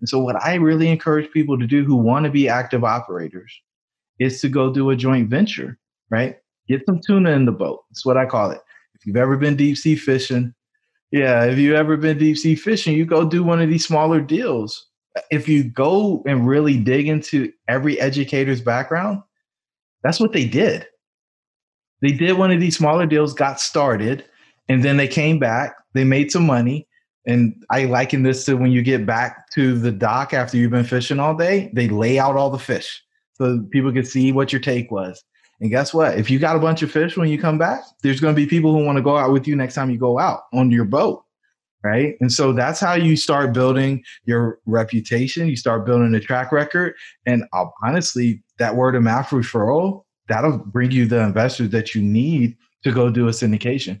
And so, what I really encourage people to do who want to be active operators is to go do a joint venture, right? Get some tuna in the boat. That's what I call it. If you've ever been deep sea fishing, yeah, if you've ever been deep sea fishing, you go do one of these smaller deals. If you go and really dig into every educator's background, that's what they did. They did one of these smaller deals, got started, and then they came back, they made some money. And I liken this to when you get back to the dock after you've been fishing all day, they lay out all the fish so people can see what your take was. And guess what? If you got a bunch of fish when you come back, there's going to be people who want to go out with you next time you go out on your boat. Right. And so that's how you start building your reputation. You start building a track record. And I'll, honestly, that word of mouth referral, that'll bring you the investors that you need to go do a syndication.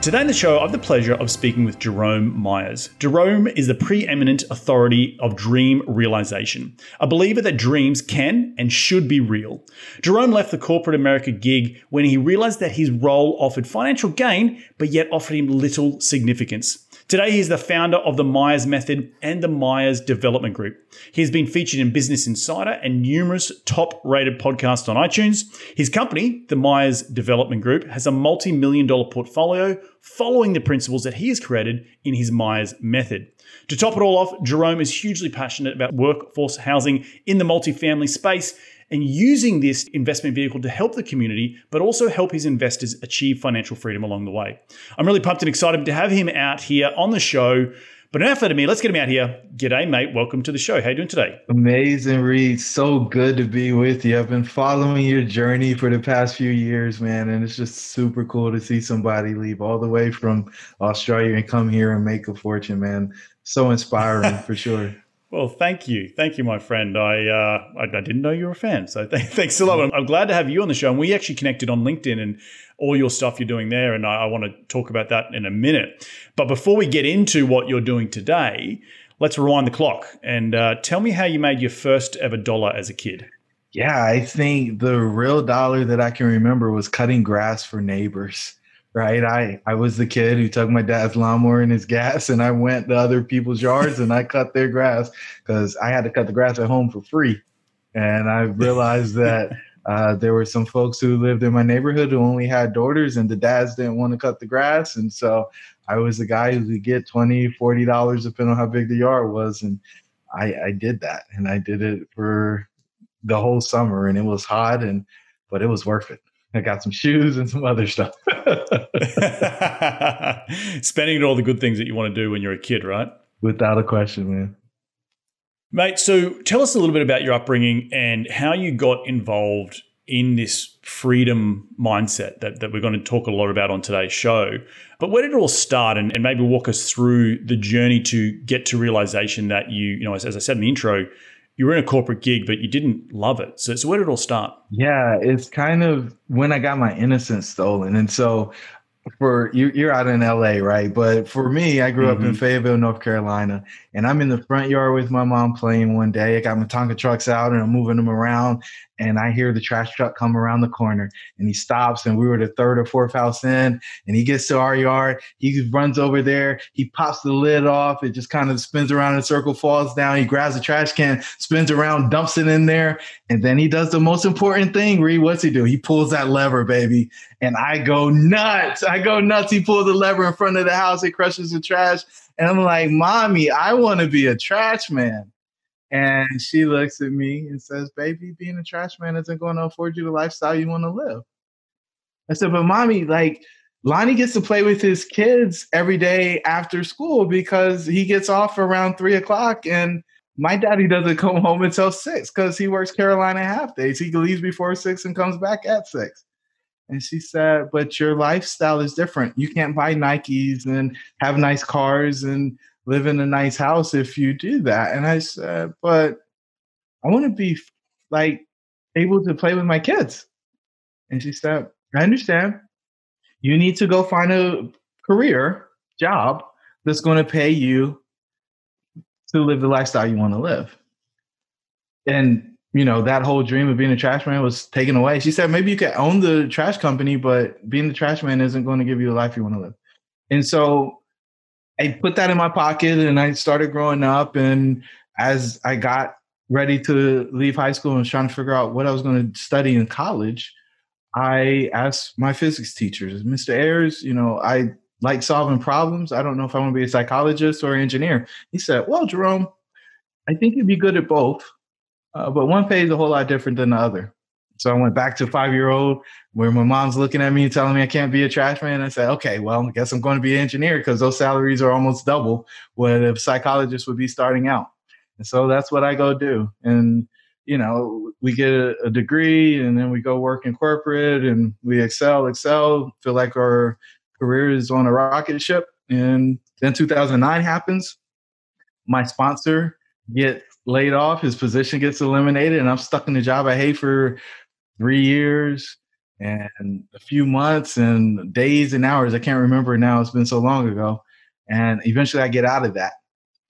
Today in the show, I have the pleasure of speaking with Jerome Myers. Jerome is the preeminent authority of dream realization, a believer that dreams can and should be real. Jerome left the corporate America gig when he realized that his role offered financial gain, but yet offered him little significance. Today, he's the founder of the Myers Method and the Myers Development Group. He has been featured in Business Insider and numerous top rated podcasts on iTunes. His company, the Myers Development Group, has a multi million dollar portfolio following the principles that he has created in his Myers Method. To top it all off, Jerome is hugely passionate about workforce housing in the multifamily space and using this investment vehicle to help the community, but also help his investors achieve financial freedom along the way. I'm really pumped and excited to have him out here on the show. But enough of me. Let's get him out here. G'day, mate. Welcome to the show. How you doing today? Amazing, Reed. So good to be with you. I've been following your journey for the past few years, man, and it's just super cool to see somebody leave all the way from Australia and come here and make a fortune, man. So inspiring for sure. Well, thank you, thank you, my friend. I uh, I, I, didn't know you were a fan, so th- thanks a lot. I'm, glad to have you on the show, and we actually connected on LinkedIn and all your stuff you're doing there, and I, I want to talk about that in a minute. But before we get into what you're doing today, let's rewind the clock and uh, tell me how you made your first ever dollar as a kid. Yeah, I think the real dollar that I can remember was cutting grass for neighbors right? I, I was the kid who took my dad's lawnmower and his gas, and I went to other people's yards and I cut their grass because I had to cut the grass at home for free. And I realized that uh, there were some folks who lived in my neighborhood who only had daughters, and the dads didn't want to cut the grass. And so I was the guy who could get 20 $40, depending on how big the yard was. And I, I did that, and I did it for the whole summer, and it was hot, and but it was worth it. I got some shoes and some other stuff. Spending all the good things that you want to do when you're a kid, right? Without a question, man. Mate, so tell us a little bit about your upbringing and how you got involved in this freedom mindset that, that we're going to talk a lot about on today's show. But where did it all start? And, and maybe walk us through the journey to get to realization that you, you know, as, as I said in the intro, you were in a corporate gig, but you didn't love it. So, so where did it all start? Yeah, it's kind of when I got my innocence stolen. And so for you, you're out in LA, right? But for me, I grew mm-hmm. up in mm-hmm. Fayetteville, North Carolina, and I'm in the front yard with my mom playing one day. I got my Tonka trucks out and I'm moving them around, and I hear the trash truck come around the corner, and he stops, and we were the third or fourth house in, and he gets to our yard. He runs over there, he pops the lid off, it just kind of spins around in a circle, falls down. He grabs the trash can, spins around, dumps it in there, and then he does the most important thing. Reed, what's he do? He pulls that lever, baby, and I go nuts. I go nuts. He pulls the lever in front of the house. It crushes the trash. And I'm like, Mommy, I want to be a trash man. And she looks at me and says, Baby, being a trash man isn't going to afford you the lifestyle you want to live. I said, But mommy, like, Lonnie gets to play with his kids every day after school because he gets off around three o'clock and my daddy doesn't come home until six because he works Carolina half days. He leaves before six and comes back at six. And she said, But your lifestyle is different. You can't buy Nikes and have nice cars and live in a nice house if you do that. And I said, But I want to be like able to play with my kids. And she said, I understand. You need to go find a career job that's going to pay you to live the lifestyle you want to live. And you know, that whole dream of being a trash man was taken away. She said, maybe you could own the trash company, but being the trash man isn't going to give you the life you want to live. And so I put that in my pocket and I started growing up. And as I got ready to leave high school and was trying to figure out what I was going to study in college, I asked my physics teachers, Mr. Ayers, you know, I like solving problems. I don't know if I want to be a psychologist or an engineer. He said, Well, Jerome, I think you'd be good at both uh, but one pays a whole lot different than the other. So I went back to five year old where my mom's looking at me and telling me I can't be a trash man. I said, okay, well, I guess I'm going to be an engineer because those salaries are almost double what a psychologist would be starting out. And so that's what I go do. And, you know, we get a, a degree and then we go work in corporate and we excel, excel, feel like our career is on a rocket ship. And then 2009 happens. My sponsor gets laid off, his position gets eliminated, and I'm stuck in the job I hate for three years and a few months and days and hours. I can't remember now. It's been so long ago. And eventually I get out of that.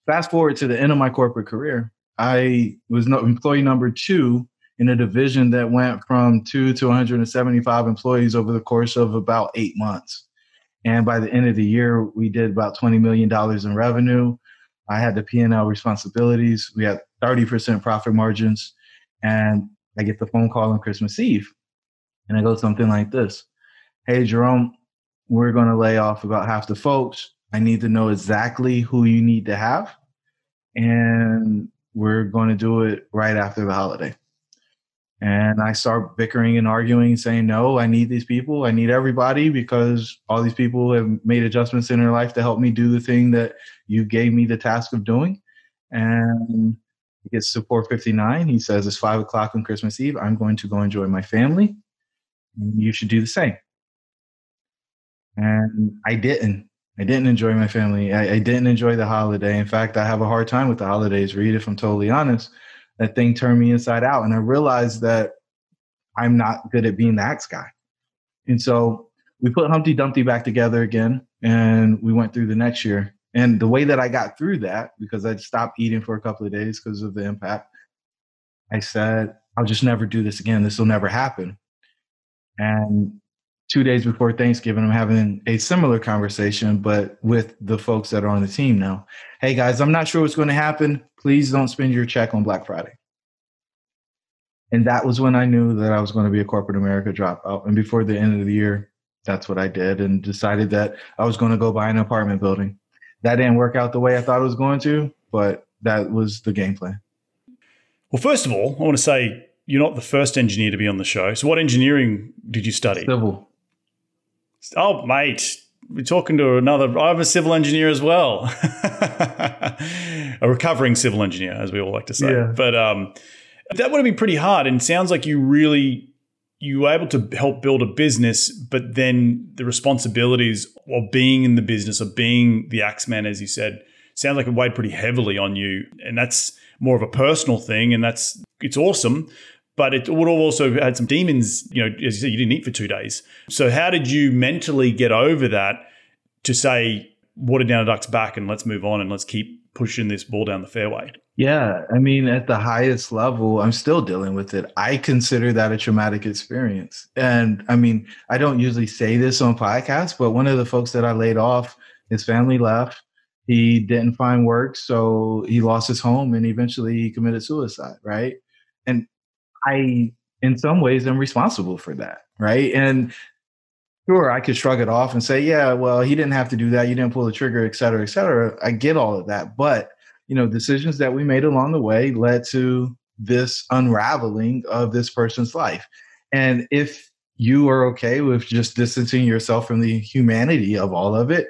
Fast forward to the end of my corporate career. I was no, employee number two in a division that went from two to 175 employees over the course of about eight months. And by the end of the year, we did about $20 million in revenue. I had the P&L responsibilities. We had 30% profit margins. And I get the phone call on Christmas Eve. And I go something like this Hey, Jerome, we're going to lay off about half the folks. I need to know exactly who you need to have. And we're going to do it right after the holiday. And I start bickering and arguing, saying, No, I need these people. I need everybody because all these people have made adjustments in their life to help me do the thing that you gave me the task of doing. And gets to 459. He says, It's five o'clock on Christmas Eve. I'm going to go enjoy my family. You should do the same. And I didn't. I didn't enjoy my family. I, I didn't enjoy the holiday. In fact, I have a hard time with the holidays, Reed if I'm totally honest that thing turned me inside out. And I realized that I'm not good at being the axe guy. And so we put Humpty Dumpty back together again and we went through the next year. And the way that I got through that, because I'd stopped eating for a couple of days because of the impact, I said, I'll just never do this again. This will never happen. And two days before Thanksgiving, I'm having a similar conversation, but with the folks that are on the team now. Hey guys, I'm not sure what's going to happen. Please don't spend your check on Black Friday. And that was when I knew that I was going to be a corporate America dropout. And before the end of the year, that's what I did and decided that I was going to go buy an apartment building. That didn't work out the way I thought it was going to, but that was the game plan. Well, first of all, I want to say you're not the first engineer to be on the show. So, what engineering did you study? Civil. Oh, mate, we're talking to another. I'm a civil engineer as well, a recovering civil engineer, as we all like to say. Yeah. But um, that would have been pretty hard. And sounds like you really you were able to help build a business, but then the responsibilities of being in the business, of being the axeman, as you said, sounds like it weighed pretty heavily on you. And that's more of a personal thing, and that's it's awesome. But it would also had some demons, you know, as you said, you didn't eat for two days. So how did you mentally get over that to say, water down a duck's back and let's move on and let's keep pushing this ball down the fairway? Yeah, I mean, at the highest level, I'm still dealing with it. I consider that a traumatic experience. And I mean, I don't usually say this on podcasts, but one of the folks that I laid off, his family left. He didn't find work, so he lost his home and eventually he committed suicide, right? And I, in some ways, am responsible for that, right? And sure, I could shrug it off and say, yeah, well, he didn't have to do that. You didn't pull the trigger, et cetera, et cetera. I get all of that. But, you know, decisions that we made along the way led to this unraveling of this person's life. And if you are okay with just distancing yourself from the humanity of all of it,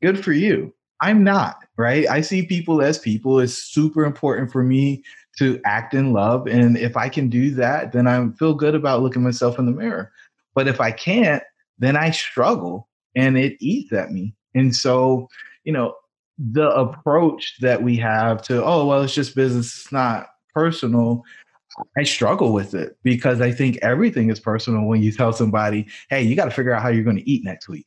good for you. I'm not, right? I see people as people. It's super important for me to act in love. And if I can do that, then I feel good about looking myself in the mirror. But if I can't, then I struggle and it eats at me. And so, you know, the approach that we have to, oh, well, it's just business, it's not personal. I struggle with it because I think everything is personal when you tell somebody, hey, you got to figure out how you're going to eat next week.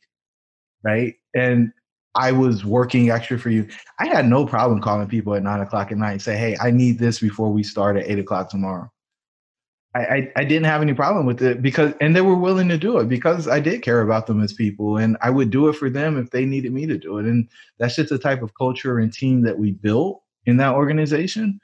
Right. And I was working extra for you. I had no problem calling people at nine o'clock at night and say, hey, I need this before we start at eight o'clock tomorrow. I, I, I, didn't have any problem with it because, and they were willing to do it because I did care about them as people and I would do it for them if they needed me to do it. And that's just the type of culture and team that we built in that organization.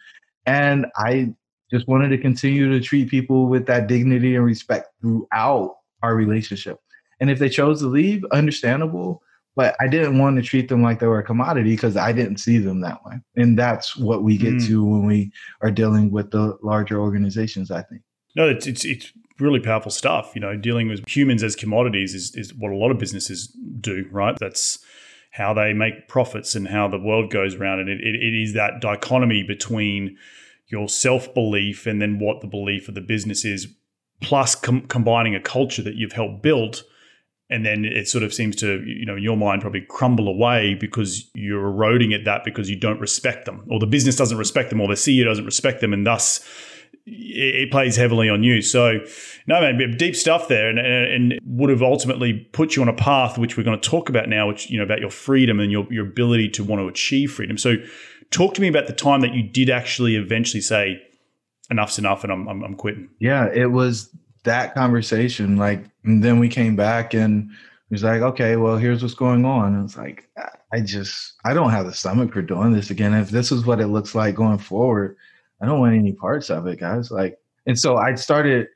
And I just wanted to continue to treat people with that dignity and respect throughout our relationship. And if they chose to leave, understandable. But I didn't want to treat them like they were a commodity because I didn't see them that way. And that's what we get mm. to when we are dealing with the larger organizations, I think. No, it's, it's, it's really powerful stuff. You know, dealing with humans as commodities is, is what a lot of businesses do, right? That's how they make profits and how the world goes around. And it, it, it is that dichotomy between your self belief and then what the belief of the business is, plus com- combining a culture that you've helped build. And then it sort of seems to, you know, in your mind probably crumble away because you're eroding at that because you don't respect them, or the business doesn't respect them, or the CEO doesn't respect them, and thus it plays heavily on you. So, no, man, deep stuff there, and, and, would have ultimately put you on a path which we're going to talk about now, which you know about your freedom and your your ability to want to achieve freedom. So, talk to me about the time that you did actually eventually say, "Enough's enough," and I'm I'm, I'm quitting. Yeah, it was that conversation. Like, and then we came back and he was like, "Okay, well, here's what's going on." And it's like, I just I don't have the stomach for doing this again. If this is what it looks like going forward I don't want any parts of it, guys. Like, and so I started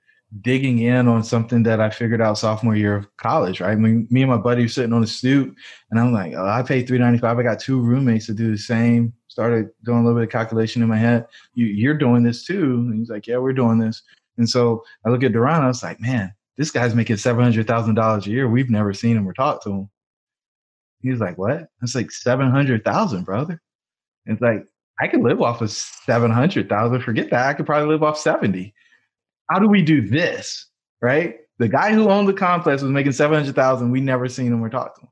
digging in on something that I figured out sophomore year of college, right? I mean, me and my buddy were sitting on the stoop, and I'm like, oh, I paid three ninety five. I got two roommates to do the same. Started doing a little bit of calculation in my head. You, are doing this too? And he's like, Yeah, we're doing this. And so I look at Duran. I was like, Man, this guy's making seven hundred thousand dollars a year. We've never seen him or talked to him. He's like, What? That's like seven hundred thousand, brother. It's like I could live off of 700,000. Forget that. I could probably live off 70. How do we do this? Right? The guy who owned the complex was making 700,000. We never seen him or talked to him.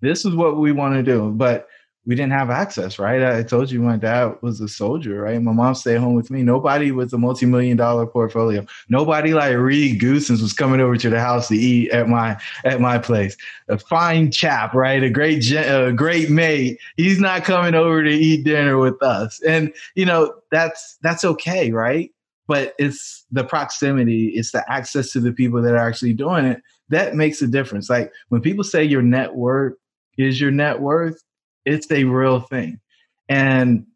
This is what we want to do. But we didn't have access, right? I told you my dad was a soldier, right? My mom stayed home with me. Nobody with a multi-million dollar portfolio. Nobody like Reed Goosens was coming over to the house to eat at my at my place. A fine chap, right? A great a great mate. He's not coming over to eat dinner with us. And you know, that's that's okay, right? But it's the proximity, it's the access to the people that are actually doing it that makes a difference. Like when people say your net worth is your net worth, it's a real thing. And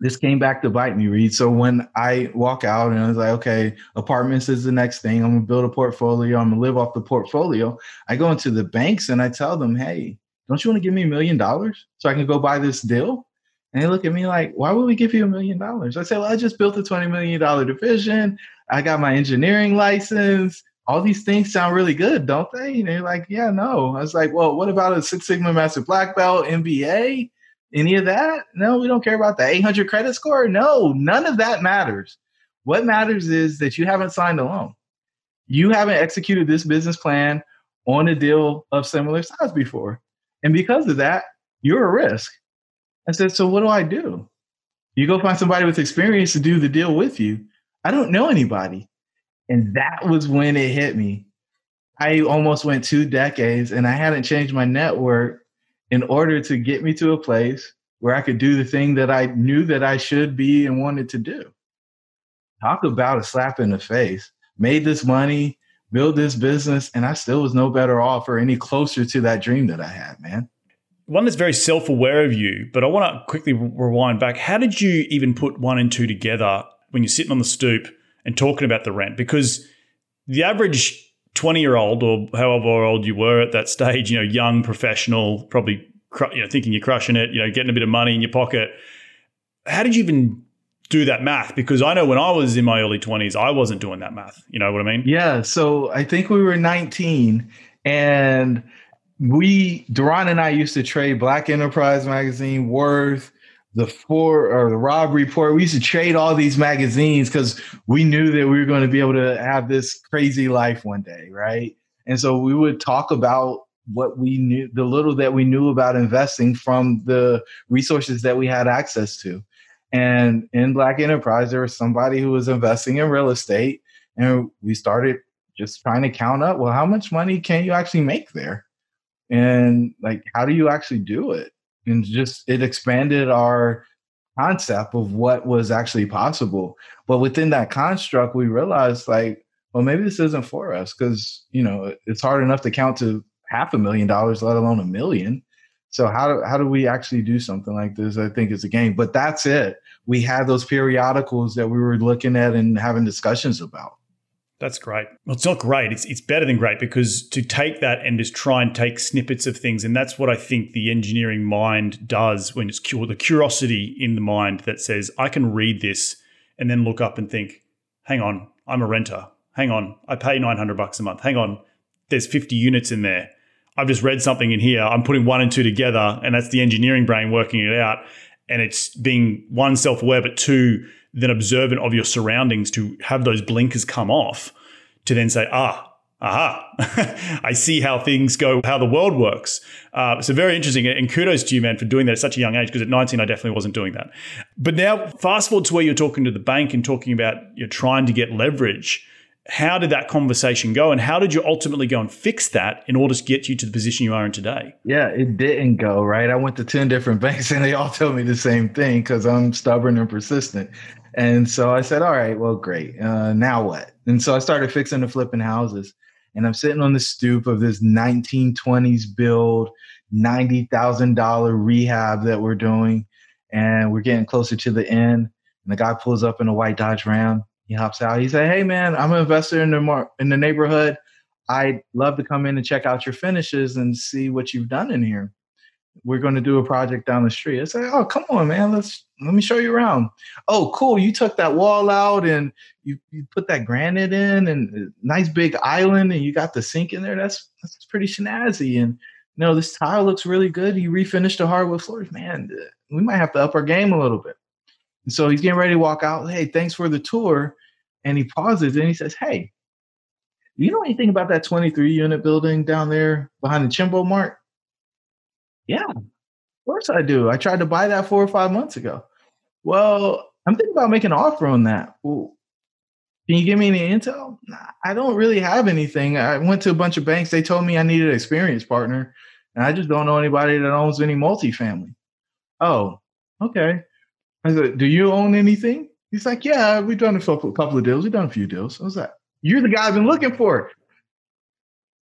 this came back to bite me, Reed. So when I walk out and I was like, okay, apartments is the next thing. I'm gonna build a portfolio. I'm gonna live off the portfolio. I go into the banks and I tell them, hey, don't you want to give me a million dollars so I can go buy this deal? And they look at me like, why would we give you a million dollars? I say, well, I just built a $20 million division. I got my engineering license. All these things sound really good, don't they? And they're like, yeah, no. I was like, well, what about a Six Sigma Master Black Belt, MBA? Any of that? No, we don't care about the 800 credit score. No, none of that matters. What matters is that you haven't signed a loan. You haven't executed this business plan on a deal of similar size before. And because of that, you're a risk. I said, So what do I do? You go find somebody with experience to do the deal with you. I don't know anybody. And that was when it hit me. I almost went two decades and I hadn't changed my network in order to get me to a place where I could do the thing that I knew that I should be and wanted to do. Talk about a slap in the face. Made this money, build this business, and I still was no better off or any closer to that dream that I had, man. One that's very self aware of you, but I want to quickly rewind back. How did you even put one and two together when you're sitting on the stoop and talking about the rent? Because the average 20 year old or however old you were at that stage, you know, young professional, probably, you know, thinking you're crushing it, you know, getting a bit of money in your pocket. How did you even do that math because I know when I was in my early 20s, I wasn't doing that math. You know what I mean? Yeah. So I think we were 19 and we, Duran and I used to trade Black Enterprise magazine, Worth, the Four or the Robb Report. We used to trade all these magazines because we knew that we were going to be able to have this crazy life one day, right? And so we would talk about what we knew, the little that we knew about investing from the resources that we had access to. And in Black Enterprise, there was somebody who was investing in real estate. And we started just trying to count up well, how much money can you actually make there? And like, how do you actually do it? And just it expanded our concept of what was actually possible. But within that construct, we realized like, well, maybe this isn't for us because, you know, it's hard enough to count to half a million dollars, let alone a million. So how do, how do we actually do something like this? I think it's a game, but that's it. We had those periodicals that we were looking at and having discussions about. That's great. Well, it's not great. It's, it's better than great because to take that and just try and take snippets of things, and that's what I think the engineering mind does when it's the curiosity in the mind that says, I can read this and then look up and think, hang on, I'm a renter. Hang on, I pay 900 bucks a month. Hang on, there's 50 units in there. I've just read something in here. I'm putting one and two together, and that's the engineering brain working it out. And it's being one self aware, but two, then observant of your surroundings to have those blinkers come off to then say, ah, aha, I see how things go, how the world works. Uh, so very interesting. And kudos to you, man, for doing that at such a young age, because at 19, I definitely wasn't doing that. But now fast forward to where you're talking to the bank and talking about you're trying to get leverage how did that conversation go and how did you ultimately go and fix that in order to get you to the position you are in today yeah it didn't go right i went to 10 different banks and they all told me the same thing because i'm stubborn and persistent and so i said all right well great uh, now what and so i started fixing and flipping houses and i'm sitting on the stoop of this 1920s build $90000 rehab that we're doing and we're getting closer to the end and the guy pulls up in a white dodge ram he hops out. He said, "Hey man, I'm an investor in the mar- in the neighborhood. I'd love to come in and check out your finishes and see what you've done in here. We're going to do a project down the street." I said, "Oh, come on, man. Let's let me show you around." Oh, cool. You took that wall out and you you put that granite in and uh, nice big island and you got the sink in there. That's that's pretty snazzy. And you know, this tile looks really good. You refinished the hardwood floors, man. Uh, we might have to up our game a little bit. And so he's getting ready to walk out. Hey, thanks for the tour. And he pauses and he says, Hey, you know anything about that 23 unit building down there behind the Chimbo Mart? Yeah, of course I do. I tried to buy that four or five months ago. Well, I'm thinking about making an offer on that. Well, can you give me any intel? I don't really have anything. I went to a bunch of banks. They told me I needed an experienced partner, and I just don't know anybody that owns any multifamily. Oh, okay. I said, Do you own anything? He's like, Yeah, we've done a couple of deals. We've done a few deals. I was like, You're the guy I've been looking for.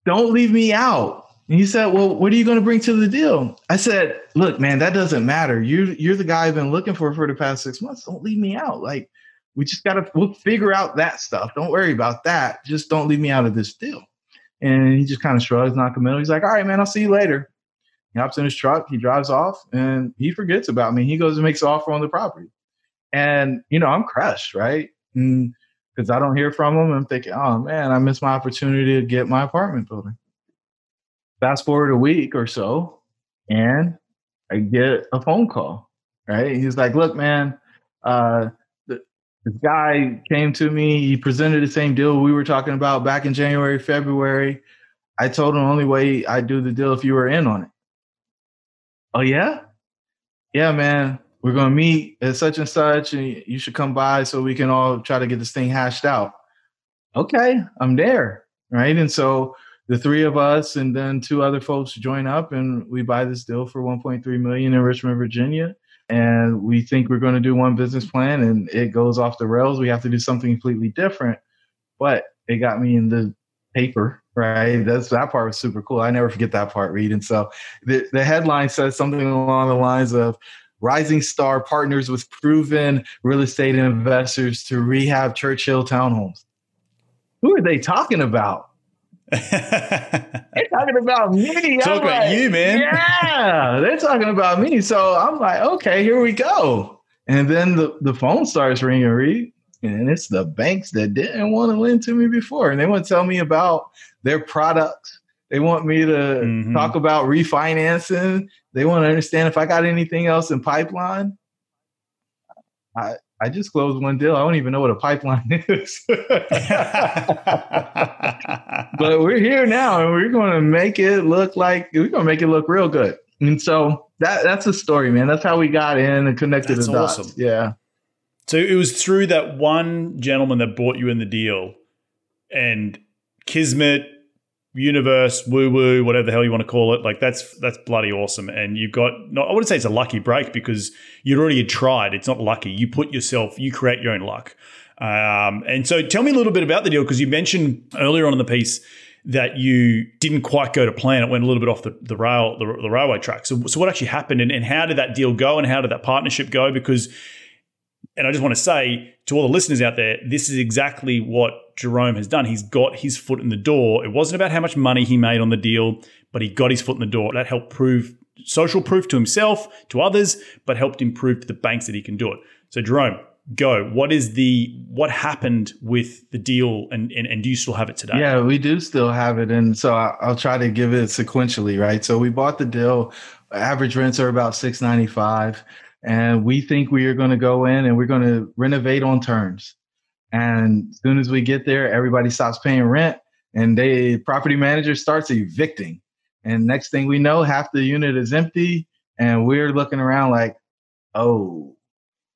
Don't leave me out. And he said, Well, what are you going to bring to the deal? I said, Look, man, that doesn't matter. You, you're the guy I've been looking for for the past six months. Don't leave me out. Like, we just got to, we'll figure out that stuff. Don't worry about that. Just don't leave me out of this deal. And he just kind of shrugs, him in. He's like, All right, man, I'll see you later. He hops in his truck, he drives off, and he forgets about me. He goes and makes an offer on the property. And, you know, I'm crushed, right? Because I don't hear from him. I'm thinking, oh man, I missed my opportunity to get my apartment building. Fast forward a week or so, and I get a phone call, right? He's like, look, man, uh, this guy came to me. He presented the same deal we were talking about back in January, February. I told him the only way I'd do the deal if you were in on it. Oh yeah, yeah, man. We're gonna meet at such and such, and you should come by so we can all try to get this thing hashed out. Okay, I'm there, right? And so the three of us and then two other folks join up, and we buy this deal for 1.3 million in Richmond, Virginia and we think we're going to do one business plan and it goes off the rails. We have to do something completely different. But it got me in the paper, right? That's that part was super cool. I never forget that part, Reed. And so the, the headline says something along the lines of Rising Star partners with proven real estate investors to rehab Churchill townhomes. Who are they talking about? They're talking about me. Talk about like, you, man. Yeah, they're talking about me. So I'm like, okay, here we go. And then the, the phone starts ringing, Reed, and it's the banks that didn't want to lend to me before. And they want to tell me about their products. They want me to mm-hmm. talk about refinancing. They want to understand if I got anything else in pipeline. I, I just closed one deal. I don't even know what a pipeline is. but we're here now and we're going to make it look like we're going to make it look real good. And so that that's the story, man. That's how we got in and connected that's the dots. Awesome. Yeah. So it was through that one gentleman that bought you in the deal and Kismet universe, woo woo, whatever the hell you want to call it. Like that's that's bloody awesome. And you've got I wouldn't say it's a lucky break because you'd already tried. It's not lucky. You put yourself, you create your own luck. Um, and so tell me a little bit about the deal because you mentioned earlier on in the piece that you didn't quite go to plan. It went a little bit off the, the rail, the, the railway track. So, so what actually happened and, and how did that deal go and how did that partnership go? Because and I just want to say to all the listeners out there, this is exactly what Jerome has done. He's got his foot in the door. It wasn't about how much money he made on the deal, but he got his foot in the door. That helped prove social proof to himself, to others, but helped him prove to the banks that he can do it. So, Jerome, go. What is the what happened with the deal, and and, and do you still have it today? Yeah, we do still have it, and so I'll try to give it sequentially, right? So we bought the deal. Average rents are about six ninety five and we think we are going to go in and we're going to renovate on terms. And as soon as we get there, everybody stops paying rent and the property manager starts evicting. And next thing we know, half the unit is empty and we're looking around like, oh.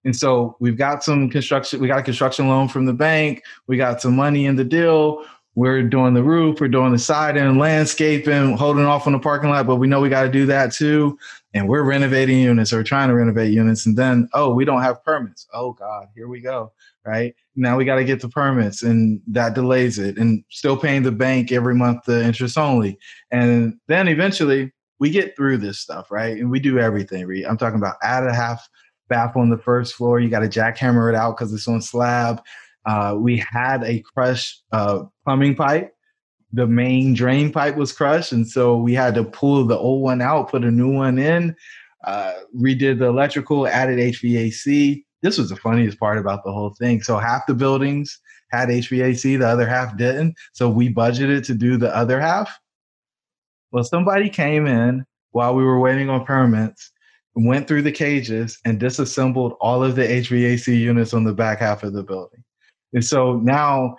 And so we've got some construction, we got a construction loan from the bank, we got some money in the deal. We're doing the roof, we're doing the siding, landscaping, holding off on the parking lot, but we know we got to do that too. And we're renovating units or trying to renovate units and then oh we don't have permits. Oh god here we go right? Now we got to get the permits and that delays it and still paying the bank every month the interest only. And then eventually we get through this stuff right? And we do everything i'm talking about add a half bath on the first floor. You got to jackhammer it out because it's on slab uh, we had a crushed uh, plumbing pipe the main drain pipe was crushed, and so we had to pull the old one out, put a new one in, uh, redid the electrical, added HVAC. This was the funniest part about the whole thing. So half the buildings had HVAC, the other half didn't. So we budgeted to do the other half. Well, somebody came in while we were waiting on permits, went through the cages, and disassembled all of the HVAC units on the back half of the building. And so now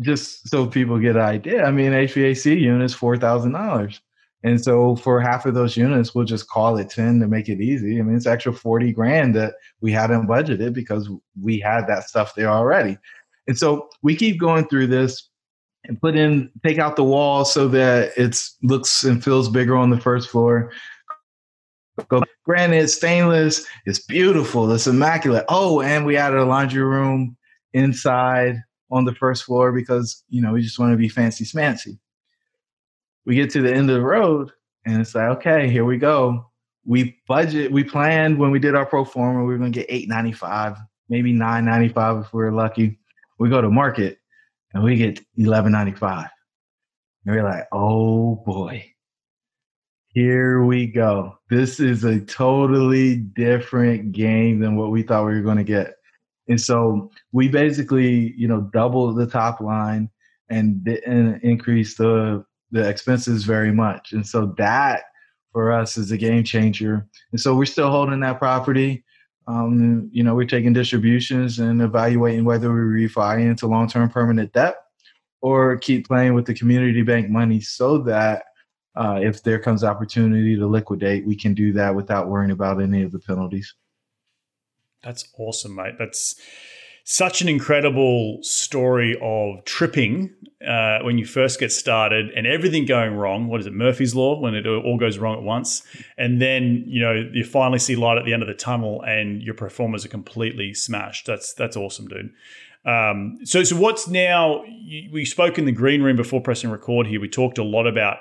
just so people get an idea, I mean, HVAC units four thousand dollars, and so for half of those units, we'll just call it ten to make it easy. I mean, it's extra forty grand that we hadn't budgeted because we had that stuff there already, and so we keep going through this and put in take out the walls so that it looks and feels bigger on the first floor. go Granite, stainless, it's beautiful, it's immaculate. Oh, and we added a laundry room inside on the first floor because you know we just want to be fancy smancy. We get to the end of the road and it's like, okay, here we go. We budget, we planned when we did our pro forma, we were gonna get 895, maybe 995 if we are lucky. We go to market and we get 1195. And we're like, oh boy, Here we go. This is a totally different game than what we thought we were going to get. And so we basically, you know, double the top line and, and increase the the expenses very much. And so that for us is a game changer. And so we're still holding that property. Um, you know, we're taking distributions and evaluating whether we refi into long-term permanent debt or keep playing with the community bank money so that uh, if there comes opportunity to liquidate, we can do that without worrying about any of the penalties. That's awesome, mate. That's such an incredible story of tripping uh, when you first get started and everything going wrong. What is it, Murphy's Law, when it all goes wrong at once? And then, you know, you finally see light at the end of the tunnel and your pro formas are completely smashed. That's that's awesome, dude. Um, so, so what's now? We spoke in the green room before pressing record here. We talked a lot about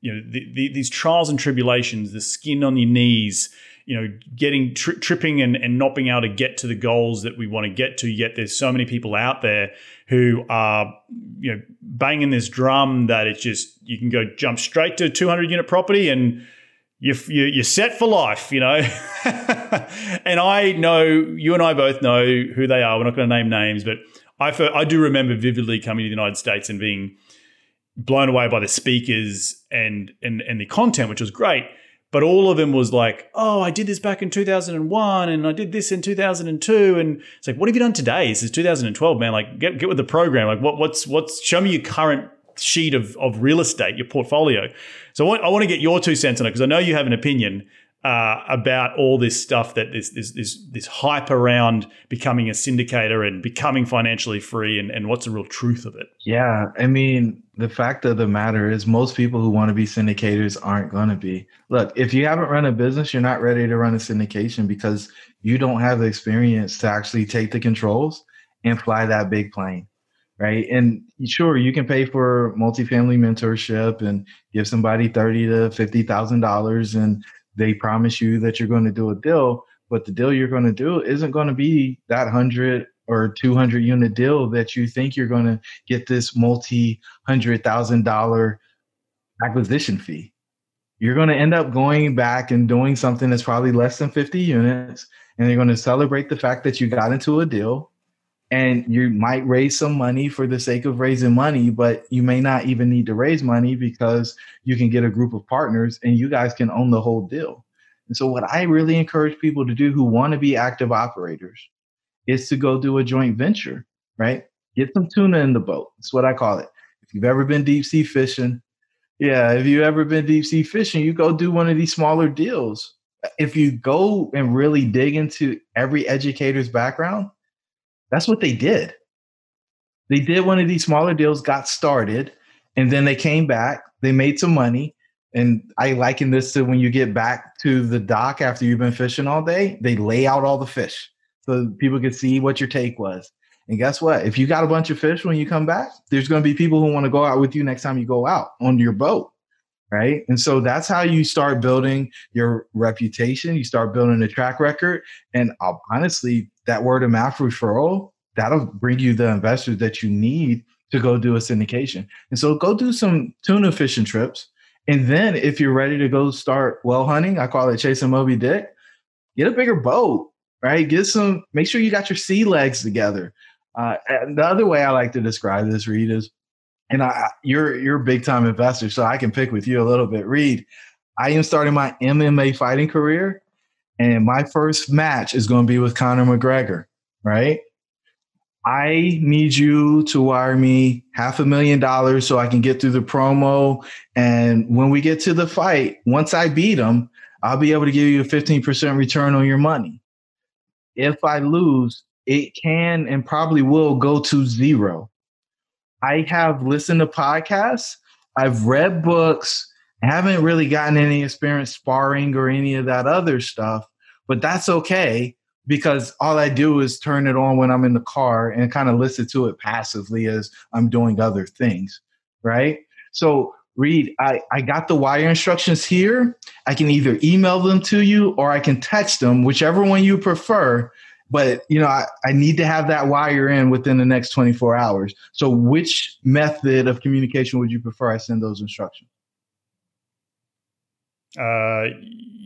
you know the, the, these trials and tribulations, the skin on your knees, you know, getting tri- tripping and, and not being able to get to the goals that we want to get to. Yet there's so many people out there who are you know banging this drum that it's just you can go jump straight to a 200 unit property and you, you, you're set for life, you know. and I know you and I both know who they are. We're not going to name names, but I I do remember vividly coming to the United States and being blown away by the speakers and and and the content, which was great. But all of them was like, oh, I did this back in 2001 and I did this in 2002. And it's like, what have you done today? This is 2012, man. Like, get, get with the program. Like, what, what's, what's, show me your current sheet of, of real estate, your portfolio. So I want, I want to get your two cents on it because I know you have an opinion uh, about all this stuff that this, this, this, this hype around becoming a syndicator and becoming financially free and, and what's the real truth of it. Yeah. I mean, the fact of the matter is most people who want to be syndicators aren't going to be. Look, if you haven't run a business, you're not ready to run a syndication because you don't have the experience to actually take the controls and fly that big plane right? And sure, you can pay for multifamily mentorship and give somebody thirty to fifty thousand dollars, and they promise you that you're going to do a deal, but the deal you're going to do isn't going to be that hundred or 200 unit deal that you think you're going to get this multi hundred thousand dollar acquisition fee. You're going to end up going back and doing something that's probably less than 50 units, and you're going to celebrate the fact that you got into a deal and you might raise some money for the sake of raising money but you may not even need to raise money because you can get a group of partners and you guys can own the whole deal and so what i really encourage people to do who want to be active operators is to go do a joint venture right get some tuna in the boat that's what i call it if you've ever been deep sea fishing yeah if you've ever been deep sea fishing you go do one of these smaller deals if you go and really dig into every educator's background that's what they did. They did one of these smaller deals, got started, and then they came back. They made some money. And I liken this to when you get back to the dock after you've been fishing all day, they lay out all the fish so people can see what your take was. And guess what? If you got a bunch of fish when you come back, there's going to be people who want to go out with you next time you go out on your boat. Right. And so that's how you start building your reputation. You start building a track record. And uh, honestly, that word of mouth referral, that'll bring you the investors that you need to go do a syndication. And so go do some tuna fishing trips. And then if you're ready to go start well hunting, I call it chasing Moby Dick, get a bigger boat, right? Get some, make sure you got your sea legs together. Uh, the other way I like to describe this, Reed, is, and I, you're you're a big time investor, so I can pick with you a little bit. Reed, I am starting my MMA fighting career, and my first match is going to be with Conor McGregor, right? I need you to wire me half a million dollars so I can get through the promo. And when we get to the fight, once I beat him, I'll be able to give you a 15% return on your money. If I lose, it can and probably will go to zero. I have listened to podcasts, I've read books, haven't really gotten any experience sparring or any of that other stuff, but that's okay because all I do is turn it on when I'm in the car and kind of listen to it passively as I'm doing other things, right? So, Reed, I, I got the wire instructions here. I can either email them to you or I can text them, whichever one you prefer. But you know, I, I need to have that wire in within the next 24 hours. So, which method of communication would you prefer I send those instructions? Uh,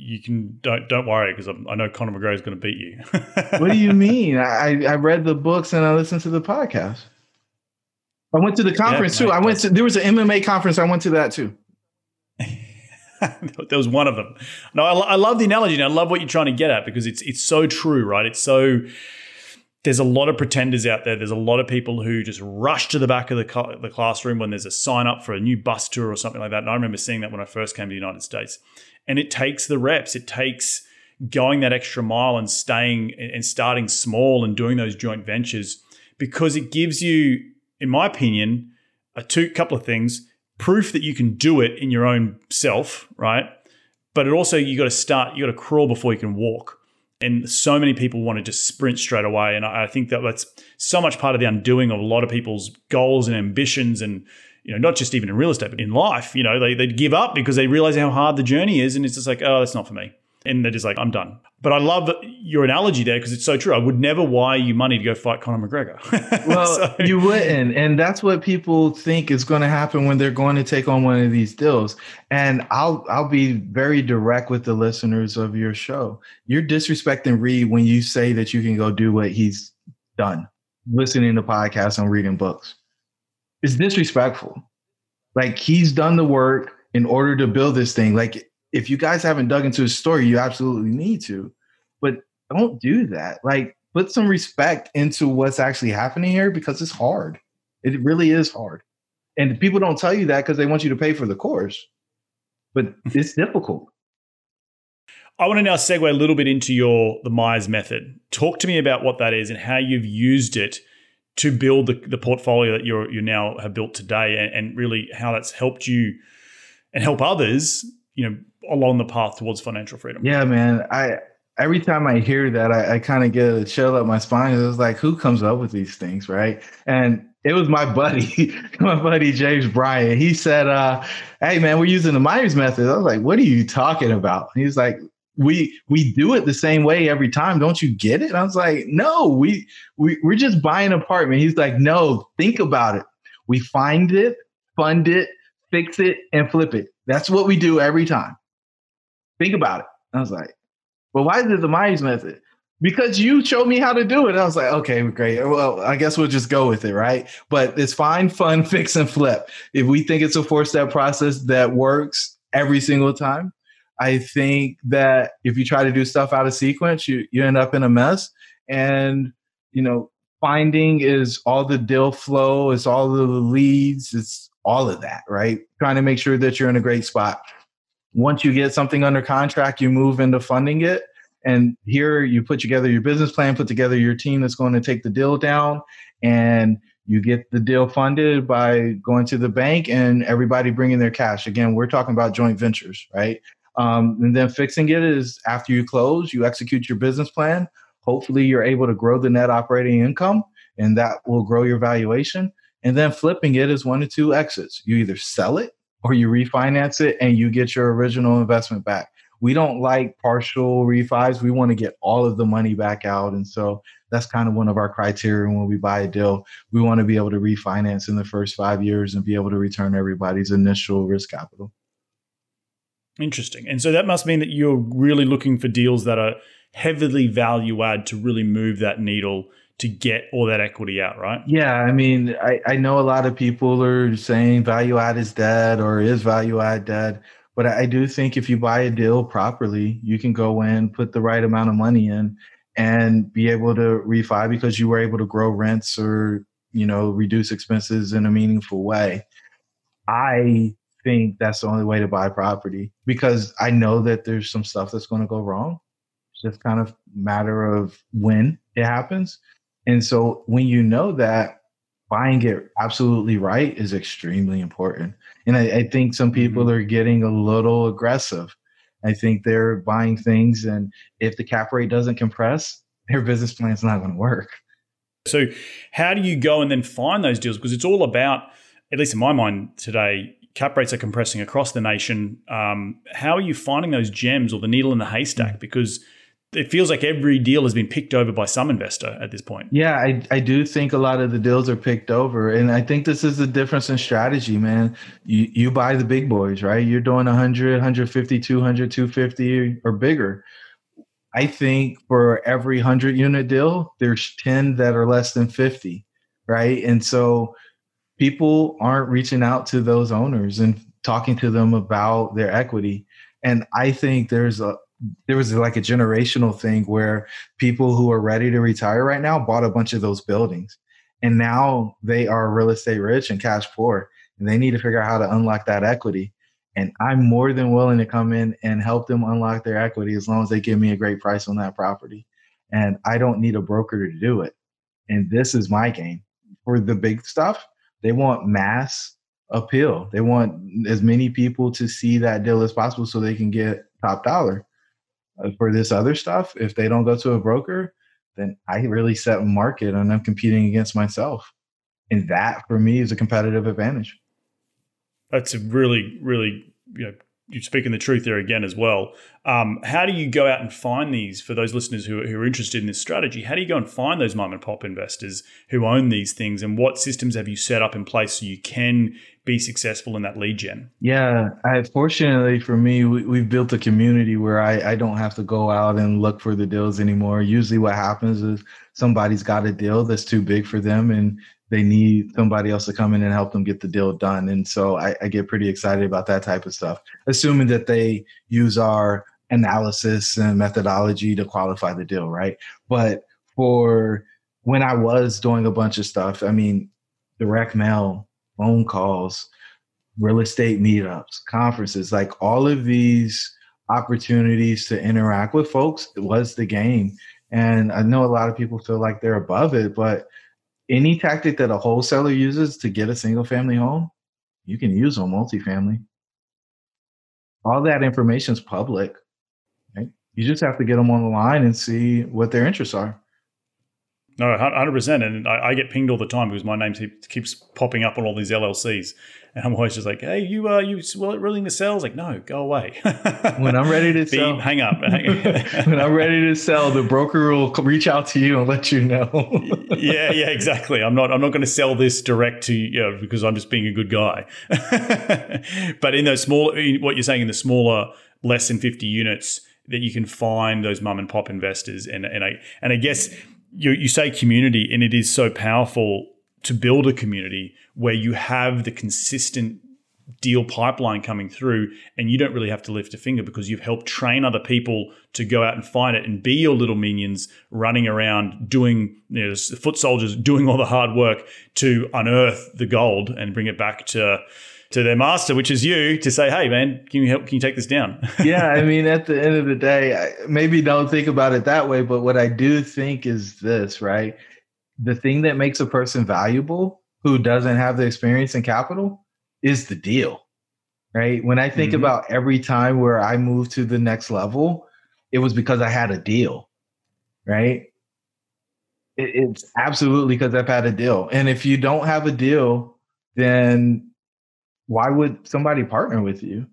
you can don't don't worry because I know Conor McGregor is going to beat you. what do you mean? I I read the books and I listened to the podcast. I went to the conference yeah, too. I went to there was an MMA conference. I went to that too. there was one of them. No, I, I love the analogy. And I love what you're trying to get at because it's it's so true, right? It's so there's a lot of pretenders out there. There's a lot of people who just rush to the back of the, the classroom when there's a sign up for a new bus tour or something like that. And I remember seeing that when I first came to the United States. And it takes the reps. It takes going that extra mile and staying and starting small and doing those joint ventures because it gives you, in my opinion, a two couple of things proof that you can do it in your own self, right? But it also you got to start, you got to crawl before you can walk. And so many people want to just sprint straight away. And I think that that's so much part of the undoing of a lot of people's goals and ambitions and you know, not just even in real estate, but in life, you know, they, they give up because they realize how hard the journey is. And it's just like, oh, that's not for me. And they're just like, I'm done. But I love your analogy there because it's so true. I would never wire you money to go fight Conor McGregor. well, so. you wouldn't. And that's what people think is going to happen when they're going to take on one of these deals. And I'll I'll be very direct with the listeners of your show. You're disrespecting Reed when you say that you can go do what he's done, listening to podcasts and reading books. It's disrespectful. Like he's done the work in order to build this thing. Like if you guys haven't dug into his story, you absolutely need to. But don't do that. Like put some respect into what's actually happening here because it's hard. It really is hard. And people don't tell you that because they want you to pay for the course. But it's difficult. I want to now segue a little bit into your the Myers method. Talk to me about what that is and how you've used it to build the, the portfolio that you're you now have built today and, and really how that's helped you and help others, you know, along the path towards financial freedom. Yeah, man. I every time I hear that, I, I kind of get a chill up my spine. It was like, who comes up with these things, right? And it was my buddy, my buddy James Bryant. He said, uh, "Hey, man, we're using the Myers method." I was like, "What are you talking about?" He's like, "We we do it the same way every time. Don't you get it?" I was like, "No, we we we're just buying an apartment." He's like, "No, think about it. We find it, fund it, fix it, and flip it. That's what we do every time." Think about it. I was like, well, why is it the Myers method? Because you showed me how to do it. I was like, okay, great. Well, I guess we'll just go with it, right? But it's fine, fun, fix, and flip. If we think it's a four step process that works every single time, I think that if you try to do stuff out of sequence, you, you end up in a mess. And, you know, finding is all the deal flow, it's all the leads, it's all of that, right? Trying to make sure that you're in a great spot once you get something under contract, you move into funding it. And here you put together your business plan, put together your team that's going to take the deal down, and you get the deal funded by going to the bank and everybody bringing their cash. Again, we're talking about joint ventures, right? Um, and then fixing it is after you close, you execute your business plan. Hopefully, you're able to grow the net operating income, and that will grow your valuation. And then flipping it is one of two exits. You either sell it or you refinance it and you get your original investment back. We don't like partial refis. We want to get all of the money back out. And so that's kind of one of our criteria when we buy a deal. We want to be able to refinance in the first five years and be able to return everybody's initial risk capital. Interesting. And so that must mean that you're really looking for deals that are heavily value add to really move that needle to get all that equity out, right? Yeah, I mean, I, I know a lot of people are saying value add is dead or is value add dead, but I do think if you buy a deal properly, you can go in, put the right amount of money in, and be able to refi because you were able to grow rents or you know reduce expenses in a meaningful way. I think that's the only way to buy property because I know that there's some stuff that's going to go wrong. It's just kind of matter of when it happens. And so when you know that, buying it absolutely right is extremely important. And I, I think some people mm-hmm. are getting a little aggressive. I think they're buying things, and if the cap rate doesn't compress, their business plan is not going to work. So, how do you go and then find those deals? Because it's all about, at least in my mind today, cap rates are compressing across the nation. Um, how are you finding those gems or the needle in the haystack? Mm. Because it feels like every deal has been picked over by some investor at this point. Yeah, I, I do think a lot of the deals are picked over. And I think this is the difference in strategy, man. You you buy the big boys, right? You're doing 100, 150, 200, 250 or bigger. I think for every 100 unit deal, there's 10 that are less than 50, right? And so people aren't reaching out to those owners and talking to them about their equity. And I think there's a there was like a generational thing where people who are ready to retire right now bought a bunch of those buildings. And now they are real estate rich and cash poor and they need to figure out how to unlock that equity. And i'm more than willing to come in and help them unlock their equity as long as they give me a great price on that property. And i don't need a broker to do it. And this is my game. For the big stuff they want mass appeal. They want as many people to see that deal as possible so they can get top dollar Uh, for this other stuff, if they don't go to a broker, then I really set a market and I'm competing against myself. And that for me is a competitive advantage. That's a really, really, you know, you're speaking the truth there again as well. Um, how do you go out and find these for those listeners who, who are interested in this strategy? How do you go and find those mom and pop investors who own these things, and what systems have you set up in place so you can be successful in that lead gen? Yeah, I, fortunately for me, we, have built a community where I, I don't have to go out and look for the deals anymore. Usually, what happens is somebody's got a deal that's too big for them, and they need somebody else to come in and help them get the deal done. And so I, I get pretty excited about that type of stuff, assuming that they use our analysis and methodology to qualify the deal, right? But for when I was doing a bunch of stuff, I mean, direct mail, phone calls, real estate meetups, conferences, like all of these opportunities to interact with folks was the game. And I know a lot of people feel like they're above it, but any tactic that a wholesaler uses to get a single family home, you can use on multifamily. All that information is public. Right? You just have to get them on the line and see what their interests are. No, hundred percent, and I, I, get pinged all the time because my name keeps popping up on all these LLCs, and I'm always just like, "Hey, you are uh, you willing to sell?" It's like, "No, go away." when I'm ready to sell, hang up. when I'm ready to sell, the broker will reach out to you and let you know. yeah, yeah, exactly. I'm not I'm not going to sell this direct to you know, because I'm just being a good guy. but in those small, what you're saying in the smaller, less than 50 units, that you can find those mum and pop investors, and and I and I guess you, you say community, and it is so powerful to build a community where you have the consistent deal pipeline coming through and you don't really have to lift a finger because you've helped train other people to go out and find it and be your little minions running around doing you know foot soldiers doing all the hard work to unearth the gold and bring it back to to their master, which is you, to say, "Hey, man, can you help? Can you take this down?" yeah, I mean, at the end of the day, I maybe don't think about it that way, but what I do think is this, right? The thing that makes a person valuable who doesn't have the experience and capital is the deal, right? When I think mm-hmm. about every time where I moved to the next level, it was because I had a deal, right? it's absolutely because I've had a deal. And if you don't have a deal, then why would somebody partner with you?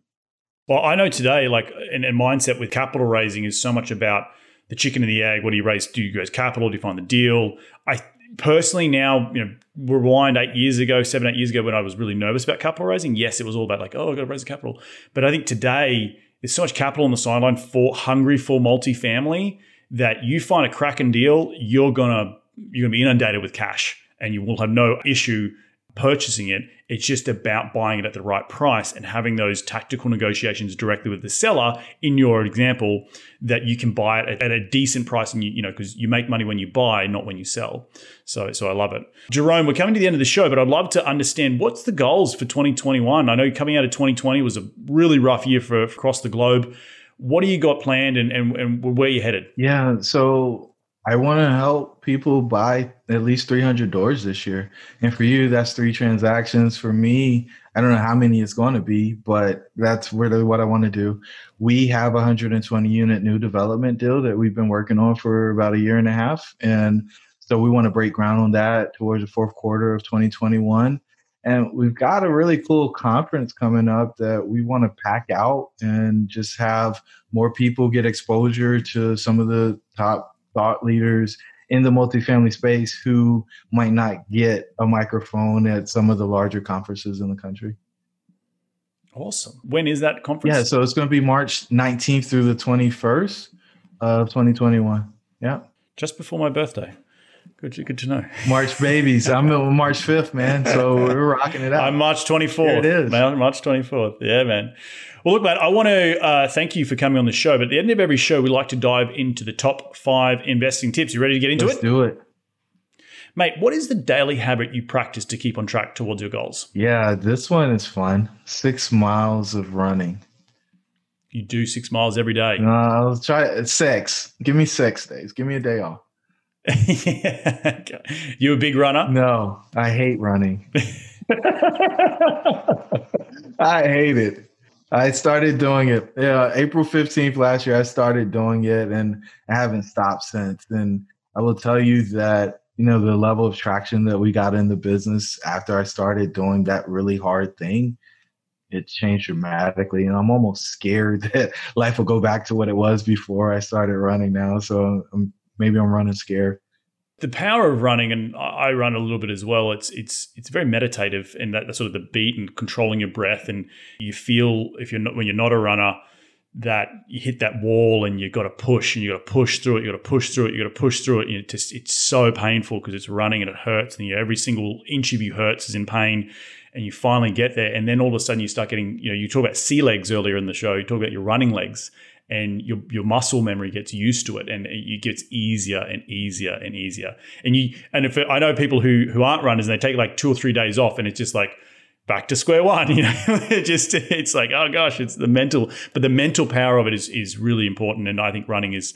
Well, I know today, like, and, and mindset with capital raising is so much about the chicken and the egg. What do you raise? Do you raise capital? Do you find the deal? I personally now, you know, rewind eight years ago, seven, eight years ago, when I was really nervous about capital raising. Yes, it was all about like, oh, I got to raise the capital. But I think today there's so much capital on the sideline for hungry for multifamily that you find a cracking deal, you're gonna you're gonna be inundated with cash, and you will have no issue purchasing it. It's just about buying it at the right price and having those tactical negotiations directly with the seller. In your example, that you can buy it at a decent price, and you, you know because you make money when you buy, not when you sell. So, so I love it. Jerome, we're coming to the end of the show, but I'd love to understand what's the goals for 2021. I know coming out of 2020 was a really rough year for across the globe. What do you got planned, and and, and where you headed? Yeah, so I want to help people buy at least 300 doors this year. And for you, that's three transactions. For me, I don't know how many it's going to be, but that's really what I want to do. We have a 120 unit new development deal that we've been working on for about a year and a half. And so we want to break ground on that towards the fourth quarter of 2021. And we've got a really cool conference coming up that we want to pack out and just have more people get exposure to some of the top thought leaders in the multifamily space who might not get a microphone at some of the larger conferences in the country. Awesome. When is that conference? Yeah, so it's going to be March 19th through the 21st of 2021. Yeah. Just before my birthday. Good, good to know. March babies. I'm March 5th, man. So we're rocking it out. I'm March 24th. it is. Man, March 24th. Yeah, man. Well, look, man, I want to uh, thank you for coming on the show. But at the end of every show, we like to dive into the top five investing tips. You ready to get into Let's it? do it. Mate, what is the daily habit you practice to keep on track towards your goals? Yeah, this one is fun. Six miles of running. You do six miles every day. No, I'll try it. six. Give me six days. Give me a day off. you a big runner? No, I hate running. I hate it. I started doing it. Yeah, April 15th last year, I started doing it and I haven't stopped since. And I will tell you that, you know, the level of traction that we got in the business after I started doing that really hard thing, it changed dramatically. And I'm almost scared that life will go back to what it was before I started running now. So I'm, maybe I'm running scared the power of running, and I run a little bit as well. It's it's it's very meditative, and that sort of the beat and controlling your breath, and you feel if you're not when you're not a runner that you hit that wall and you've got to push and you got to push through it, you got to push through it, you got to push through it. It just it's so painful because it's running and it hurts, and you, know, every single inch of you hurts is in pain. And you finally get there, and then all of a sudden you start getting, you know, you talk about sea legs earlier in the show. You talk about your running legs, and your, your muscle memory gets used to it and it gets easier and easier and easier. And you and if I know people who who aren't runners and they take like two or three days off and it's just like back to square one, you know, it just it's like, oh gosh, it's the mental, but the mental power of it is is really important. And I think running is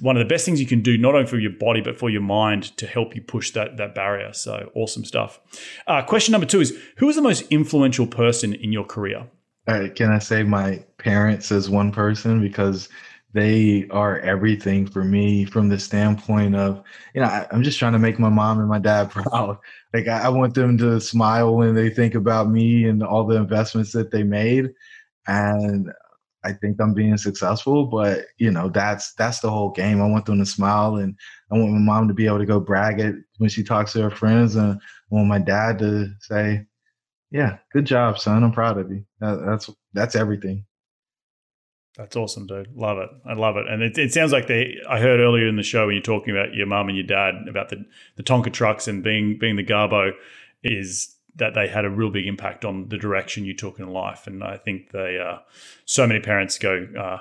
one of the best things you can do, not only for your body but for your mind, to help you push that that barrier. So awesome stuff. Uh, question number two is: Who is the most influential person in your career? Uh, can I say my parents as one person because they are everything for me from the standpoint of you know I, am just trying to make my mom and my dad proud. Like I, I want them to smile when they think about me and all the investments that they made, and I think I'm being successful. But you know that's that's the whole game. I want them to smile and I want my mom to be able to go brag it when she talks to her friends, and I want my dad to say, yeah, good job, son. I'm proud of you. That, that's that's everything. That's awesome, dude. Love it. I love it. And it, it sounds like they. I heard earlier in the show when you're talking about your mum and your dad about the the Tonka trucks and being being the Garbo is that they had a real big impact on the direction you took in life. And I think they, uh, so many parents go, uh,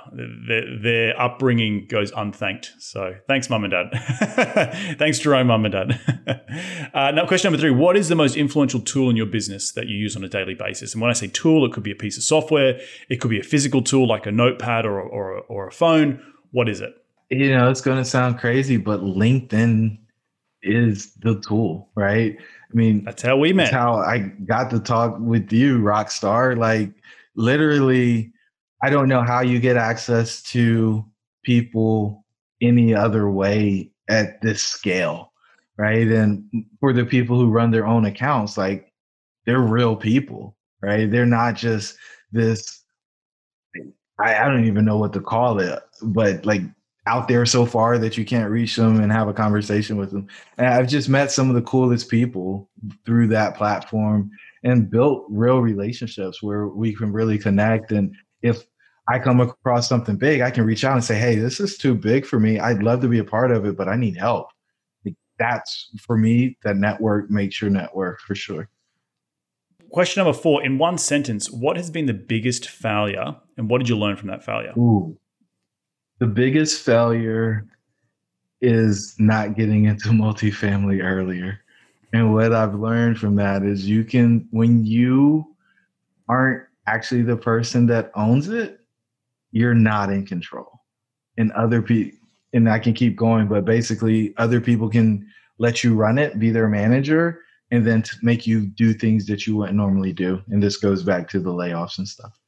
their, their, upbringing goes unthanked. So thanks, mum and dad. thanks, Jerome, mum and dad. uh, now, question number three What is the most influential tool in your business that you use on a daily basis? And when I say tool, it could be a piece of software, it could be a physical tool like a notepad or, or, or a phone. What is it? You know, it's going to sound crazy, but LinkedIn is the tool, right? I mean, that's how we met. how I got to talk with you, Rockstar. Like, literally, I don't know how you get access to people any other way at this scale, right? And for the people who run their own accounts, like, they're real people, right? They're not just this. I, I don't even know what to call it, but like out there so far that you can't reach them and have a conversation with them. And I've just met some of the coolest people through that platform and built real relationships where we can really connect. And if I come across something big, I can reach out and say, Hey, this is too big for me. I'd love to be a part of it, but I need help. That's for me, the network makes your network for sure. Question number four In one sentence, what has been the biggest failure and what did you learn from that failure? Ooh, the biggest failure is not getting into multifamily earlier. And what I've learned from that is you can, when you aren't actually the person that owns it, you're not in control. And other people, and I can keep going, but basically, other people can let you run it, be their manager, and then make you do things that you wouldn't normally do. And this goes back to the layoffs and stuff.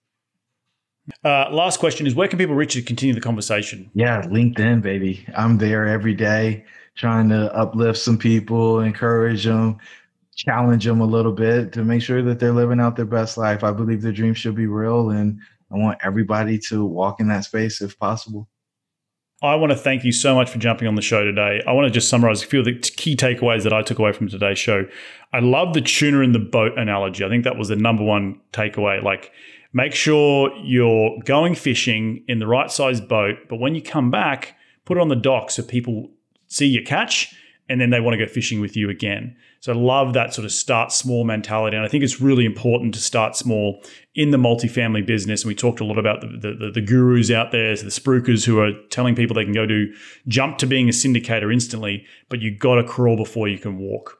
Uh, last question is where can people reach you to continue the conversation? Yeah, LinkedIn, baby. I'm there every day trying to uplift some people, encourage them, challenge them a little bit to make sure that they're living out their best life. I believe the dream should be real, and I want everybody to walk in that space if possible. I want to thank you so much for jumping on the show today. I want to just summarize a few of the key takeaways that I took away from today's show. I love the tuna in the boat analogy. I think that was the number one takeaway. Like, make sure you're going fishing in the right size boat, but when you come back, put it on the dock so people see your catch and then they want to go fishing with you again. So I love that sort of start small mentality. And I think it's really important to start small in the multifamily business. And we talked a lot about the, the, the gurus out there, the spruikers who are telling people they can go do jump to being a syndicator instantly, but you got to crawl before you can walk.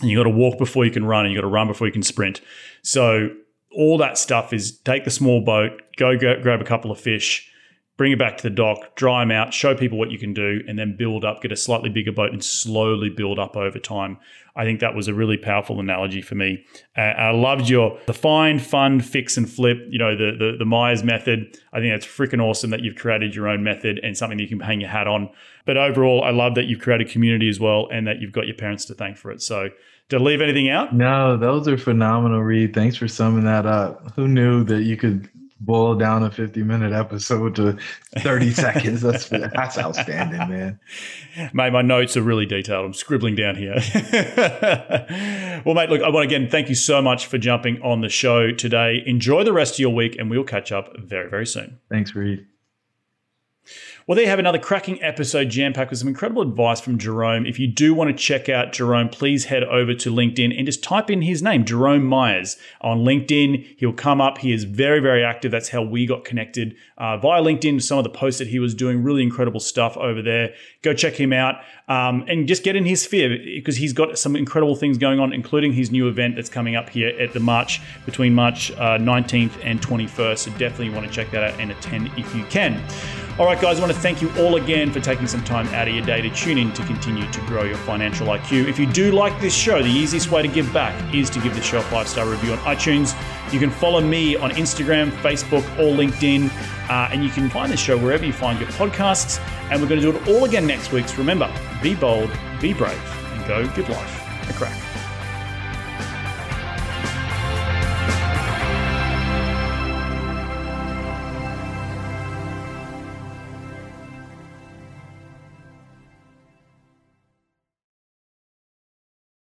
And you got to walk before you can run, and you got to run before you can sprint. So all that stuff is take the small boat, go, grab a couple of fish, bring it back to the dock, dry them out, show people what you can do, and then build up, get a slightly bigger boat and slowly build up over time. I think that was a really powerful analogy for me. Uh, I loved your the find, fund, fix, and flip. You know the the, the Myers method. I think that's freaking awesome that you've created your own method and something that you can hang your hat on. But overall, I love that you've created community as well, and that you've got your parents to thank for it. So did I leave anything out? No, those are phenomenal, Reed. Thanks for summing that up. Who knew that you could boil down a 50 minute episode to 30 seconds. That's that's outstanding, man. Mate, my notes are really detailed. I'm scribbling down here. well, mate, look, I want to again thank you so much for jumping on the show today. Enjoy the rest of your week, and we'll catch up very, very soon. Thanks, Reed. Well, there you have another cracking episode jam packed with some incredible advice from Jerome. If you do want to check out Jerome, please head over to LinkedIn and just type in his name, Jerome Myers, on LinkedIn. He'll come up. He is very, very active. That's how we got connected uh, via LinkedIn. Some of the posts that he was doing, really incredible stuff over there. Go check him out um, and just get in his sphere because he's got some incredible things going on, including his new event that's coming up here at the March between March uh, 19th and 21st. So definitely want to check that out and attend if you can. All right, guys, I want to thank you all again for taking some time out of your day to tune in to continue to grow your financial IQ. If you do like this show, the easiest way to give back is to give the show a five star review on iTunes. You can follow me on Instagram, Facebook, or LinkedIn, uh, and you can find the show wherever you find your podcasts. And we're going to do it all again next week. So remember, be bold, be brave, and go give life a crack.